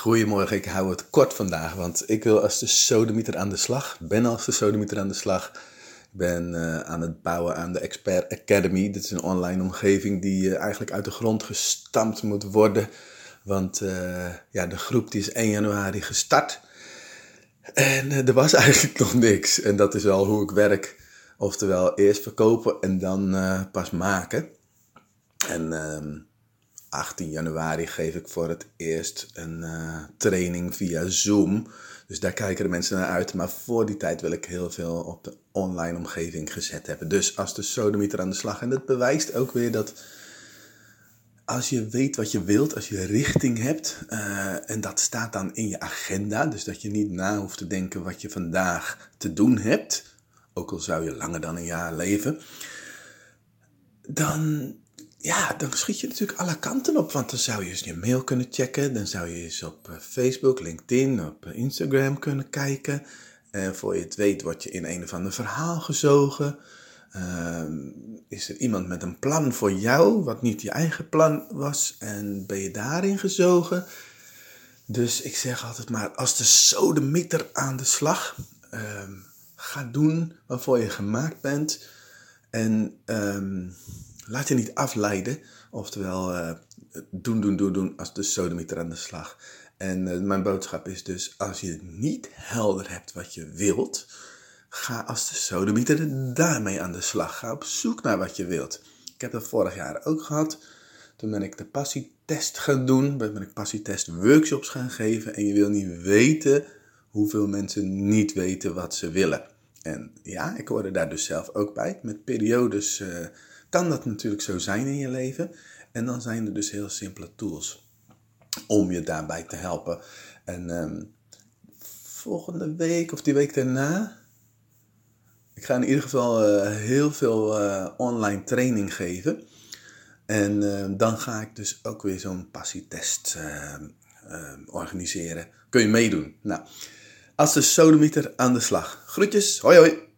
Goedemorgen, ik hou het kort vandaag, want ik wil als de sodemieter aan de slag. Ben als de sodemieter aan de slag. Ik ben uh, aan het bouwen aan de Expert Academy. Dit is een online omgeving die uh, eigenlijk uit de grond gestampt moet worden. Want uh, ja, de groep die is 1 januari gestart. En er was eigenlijk nog niks. En dat is wel hoe ik werk. Oftewel eerst verkopen en dan pas maken. En ehm, 18 januari geef ik voor het eerst een uh, training via Zoom. Dus daar kijken de mensen naar uit. Maar voor die tijd wil ik heel veel op de online omgeving gezet hebben. Dus als de sodemieter aan de slag. En dat bewijst ook weer dat als je weet wat je wilt, als je richting hebt. Uh, en dat staat dan in je agenda. Dus dat je niet na hoeft te denken wat je vandaag te doen hebt. Ook al zou je langer dan een jaar leven. Dan ja, dan schiet je natuurlijk alle kanten op. Want dan zou je eens je mail kunnen checken. Dan zou je eens op eh, Facebook, LinkedIn, op eh, Instagram kunnen kijken. En voor je het weet word je in een of ander verhaal gezogen. Uh, is er iemand met een plan voor jou, wat niet je eigen plan was, en ben je daarin gezogen? Dus ik zeg altijd maar, als de sodemieter aan de slag, uh, ga doen waarvoor je gemaakt bent. En um, Laat je niet afleiden. Oftewel, uh, doen, doen, doen, doen als de sodemieter aan de slag. En uh, mijn boodschap is dus, als je niet helder hebt wat je wilt, ga als de sodemieter daarmee aan de slag. Ga op zoek naar wat je wilt. Ik heb dat vorig jaar ook gehad. Toen ben ik de passietest gaan doen. Ben ik passietest workshops gaan geven. En je wil niet weten hoeveel mensen niet weten wat ze willen. En ja, ik hoorde daar dus zelf ook bij. Met periodes... Uh, kan dat natuurlijk zo zijn in je leven. En dan zijn er dus heel simpele tools om je daarbij te helpen. En um, volgende week of die week daarna. Ik ga in ieder geval uh, heel veel uh, online training geven. En uh, dan ga ik dus ook weer zo'n passietest ehm, ehm, organiseren. Kun je meedoen? Nou, als de sodemieter aan de slag. Groetjes, hoi hoi!